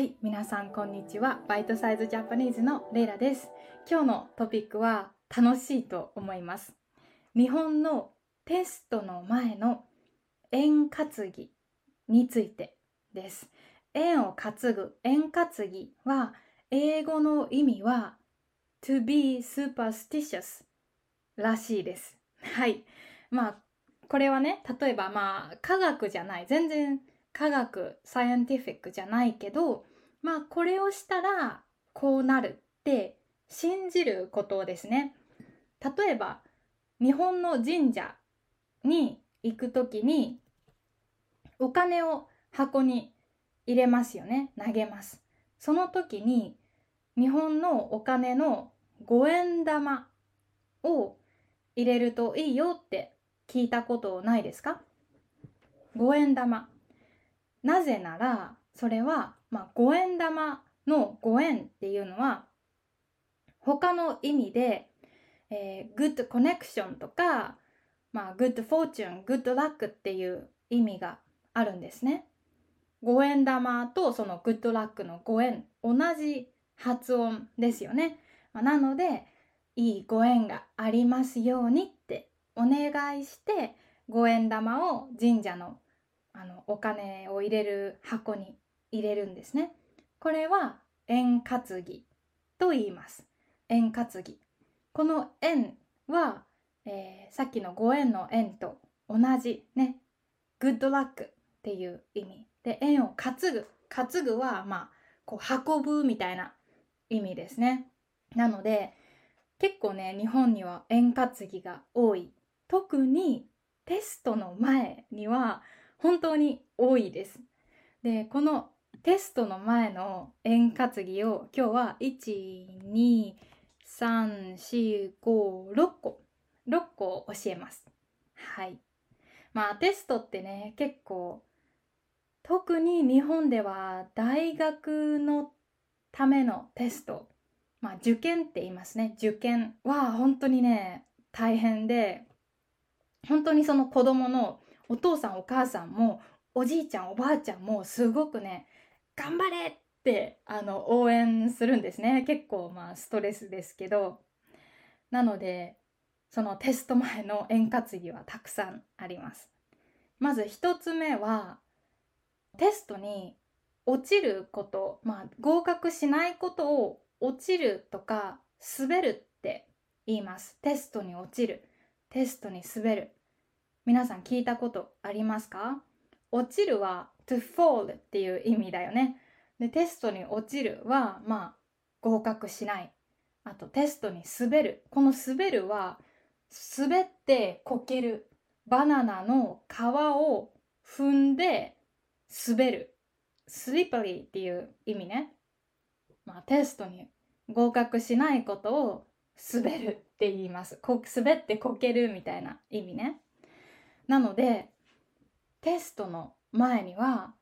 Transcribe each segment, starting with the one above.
はい、皆さんこんにちは。バイトサイズジャパニーズのレイラです。今日のトピックは楽しいと思います。日本のテストの前の円担ぎについてです。円を担ぐ、円担ぎは英語の意味は to be superstitious らしいです。はい。まあ、これはね、例えばまあ、科学じゃない、全然科学、サイエンティフィックじゃないけど、まあ、これをしたらこうなるって信じることですね。例えば、日本の神社に行くときに、お金を箱に入れますよね。投げます。その時に、日本のお金の五円玉を入れるといいよって聞いたことないですか？五円玉。なぜなら、それは、まあ、五円玉の五円っていうのは、他の意味で、えー、good connection とか、まあ、good fortune, good luck っていう意味があるんですね。五円玉とその good luck の五円、同じ発音ですよね。まあ、なので、いいご縁がありますようにってお願いして五円玉を神社のあのお金を入れる箱に入れるんですね。これは円担ぎと言います。円担ぎ。この円は、えー、さっきの五円の円と同じね、グッドラックっていう意味。で、円を担ぐ。担ぐは、まあ、こう運ぶみたいな意味ですね。なので、結構ね、日本には円担ぎが多い。特にテストの前には本当に多いです。で、このテストの前の円担ぎを今日は1、2、3、4、5、6個、6個教えます。はい。まあテストってね、結構、特に日本では大学のためのテスト、まあ受験って言いますね。受験は本当にね、大変で、本当にその子供のお父さんお母さんもおじいちゃんおばあちゃんもすごくね頑張れってあの応援するんですね。結構まあストレスですけど。なのでそのテスト前の円担ぎはたくさんあります。まず一つ目はテストに落ちることまあ合格しないことを落ちるとか滑るって言います。テストに落ちる。テストに滑る。皆さん聞いたことありますか？落ちるは to fall っていう意味だよね。で、テストに落ちるは、まあ、合格しない。あと、テストに滑る。この滑るは、滑ってこける。バナナの皮を踏んで滑る。スリッパリーっていう意味ね。まあ、テストに合格しないことを滑るって言います。こ滑ってこけるみたいな意味ね。なのでテストの前には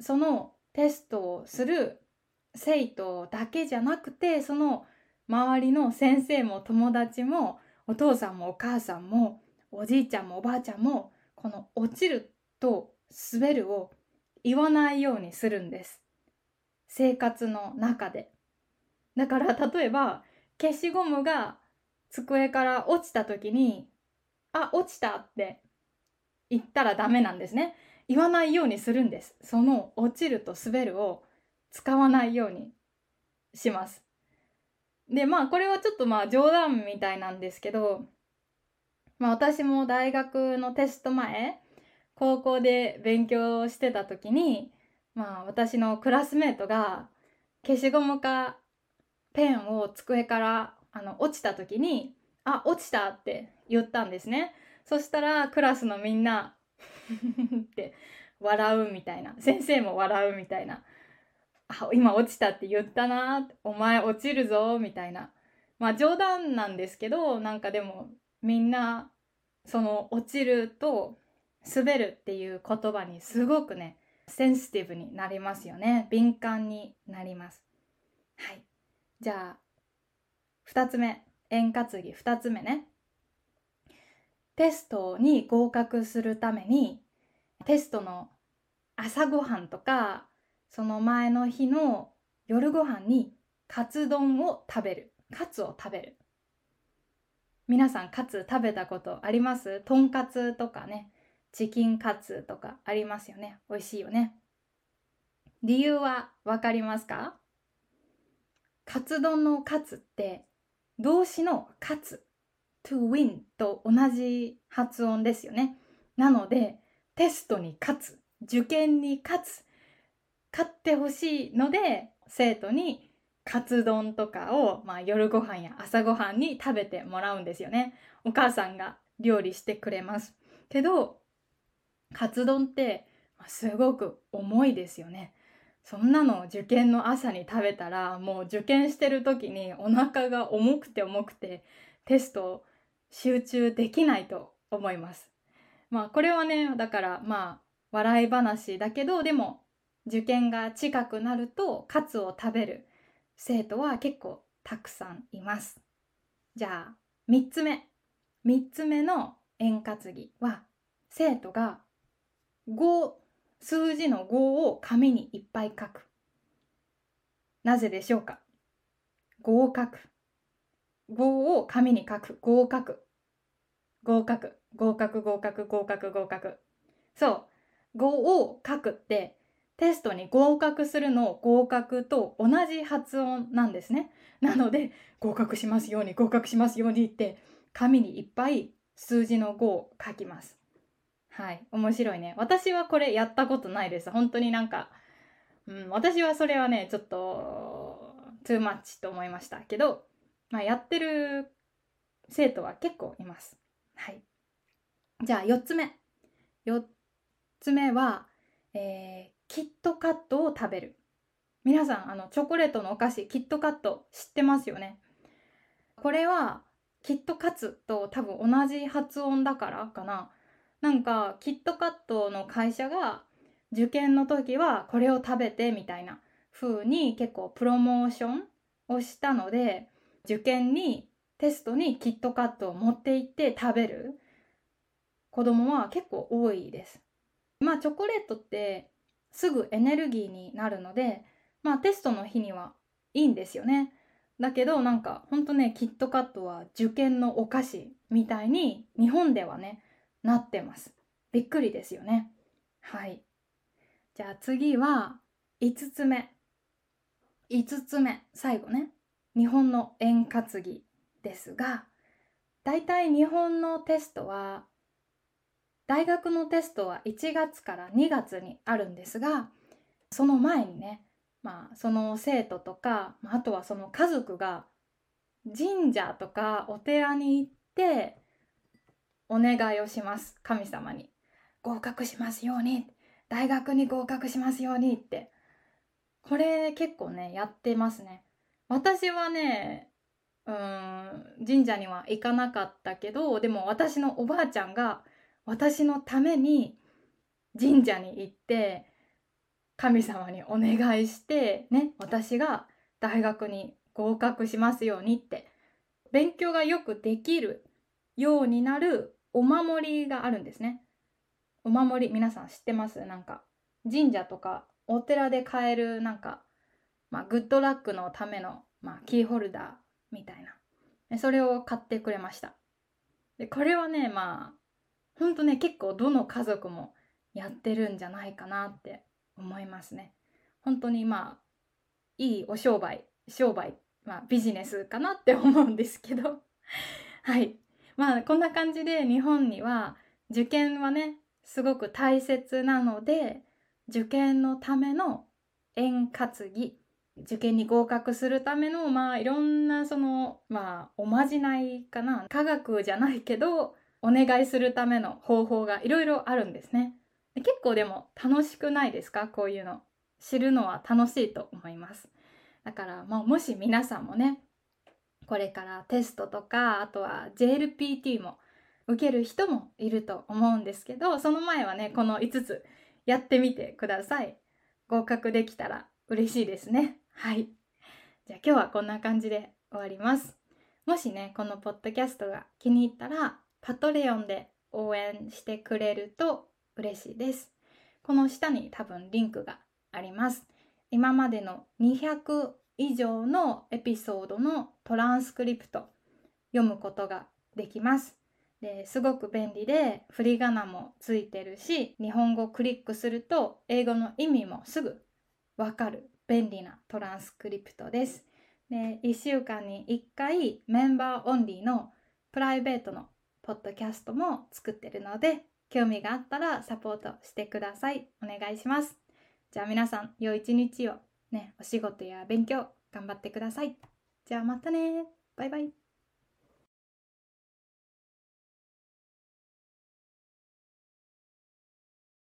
そのテストをする生徒だけじゃなくてその周りの先生も友達もお父さんもお母さんもおじいちゃんもおばあちゃんもこの落ちると滑るを言わないようにするんです生活の中でだから例えば消しゴムが机から落ちた時にあ落ちたって言ったらダメなんですね。言わないようにするんです。その落ちると滑るを使わないようにします。で、まあこれはちょっとまあ冗談みたいなんですけど、まあ私も大学のテスト前、高校で勉強してた時に、まあ私のクラスメートが消しゴムかペンを机からあの落ちた時に、あ、落ちたって言ったんですね。そしたらクラスのみんなって笑うみたいな。先生も笑うみたいな。あ今落ちたって言ったな。お前落ちるぞみたいな。まあ冗談なんですけどなんかでもみんなその落ちると滑るっていう言葉にすごくねセンシティブになりますよね。敏感になります。はい。じゃあ2つ目。円担ぎ。2つ目ね。テストに合格するためにテストの朝ごはんとかその前の日の夜ご飯にカツ丼を食べる。カツを食べる。皆さんカツ食べたことあります？とんかつとかね、チキンカツとかありますよね。美味しいよね。理由はわかりますか？カツ丼のカツって動詞のカツ to win と同じ発音ですよね。なのでテストに勝つ受験に勝つ勝ってほしいので生徒にカツ丼とかを、まあ、夜ご飯や朝ごはんに食べてもらうんですよね。お母さんが料理してくれます。けどカツ丼ってすごく重いですよね。そんなの受験の朝に食べたらもう受験してる時にお腹が重くて重くてテスト集中できないと思います。まあこれはねだからまあ笑い話だけどでも受験が近くなるとカツを食べる生徒は結構たくさんいます。じゃあ3つ目3つ目の円滑ぎは生徒が5数字の5を紙にいっぱい書く。なぜでしょうか ?5 を書く。5を紙に書く。5を書く。合格。合格、合格、合格、合格。そう。5を書くってテストに合格するの合格と同じ発音なんですね。なので合格しますように合格しますようにって紙にいっぱい数字の5を書きます。はい。面白いね。私はこれやったことないです。本当になんか、うん、私はそれはね、ちょっと、トゥーマッチと思いましたけど、まあ、やってる生徒は結構います。はい。じゃあ、4つ目。4つ目は、えー、キットカットを食べる。皆さん、あの、チョコレートのお菓子、キットカット知ってますよね？これは、キットカツと多分同じ発音だからかな。なんかキットカットの会社が受験の時はこれを食べてみたいな風に結構プロモーションをしたので受験にテストにキットカットを持って行って食べる子供は結構多いです。まあチョコレートってすぐエネルギーになるのでまあテストの日にはいいんですよね。だけどなんかほんとねキットカットは受験のお菓子みたいに日本ではねなってます。びっくりですよね。はい。じゃあ次は5つ目。5つ目。最後ね。日本の円滑ぎですが、だいたい日本のテストは、大学のテストは1月から2月にあるんですが、その前にね、まあその生徒とか、あとはその家族が神社とかお寺に行ってお願いをします神様に。合格しますように。大学に合格しますようにって。これ結構ねやってますね。私はねうん神社には行かなかったけどでも私のおばあちゃんが私のために神社に行って神様にお願いしてね私が大学に合格しますようにって勉強がよくできるようになるお守りがあるんですね。お守り、皆さん知ってます？なんか、神社とかお寺で買えるなんか、まあ、グッドラックのための、まあ、キーホルダーみたいな。それを買ってくれました。で、これはね、まあ、ほんとね、結構どの家族もやってるんじゃないかなって思いますね。本当にまあ、いいお商売、商売、まあビジネスかなって思うんですけど、はい。まあこんな感じで日本には受験はねすごく大切なので受験のための円滑ぎ受験に合格するためのまあいろんなそのまあおまじないかな。科学じゃないけどお願いするための方法がいろいろあるんですね。結構でも楽しくないですか？こういうの。知るのは楽しいと思います。だから、まあ、もし皆さんもねこれからテストとかあとは JLPT も受ける人もいると思うんですけどその前はねこの5つやってみてください。合格できたら嬉しいですね。はい。じゃあ今日はこんな感じで終わります。もしねこのポッドキャストが気に入ったらパトレオンで応援してくれると嬉しいです。この下に多分リンクがあります。今までの200以上のエピソードのトランスクリプト読むことができます。ですごく便利で振り仮名もついてるし日本語クリックすると英語の意味もすぐわかる。便利なトランスクリプトです。で1週間に1回メンバーオンリーのプライベートのポッドキャストも作ってるので興味があったらサポートしてください。お願いします。じゃあ皆さん良い一日をね、お仕事や勉強頑張ってください。じゃあまたねバイバイ。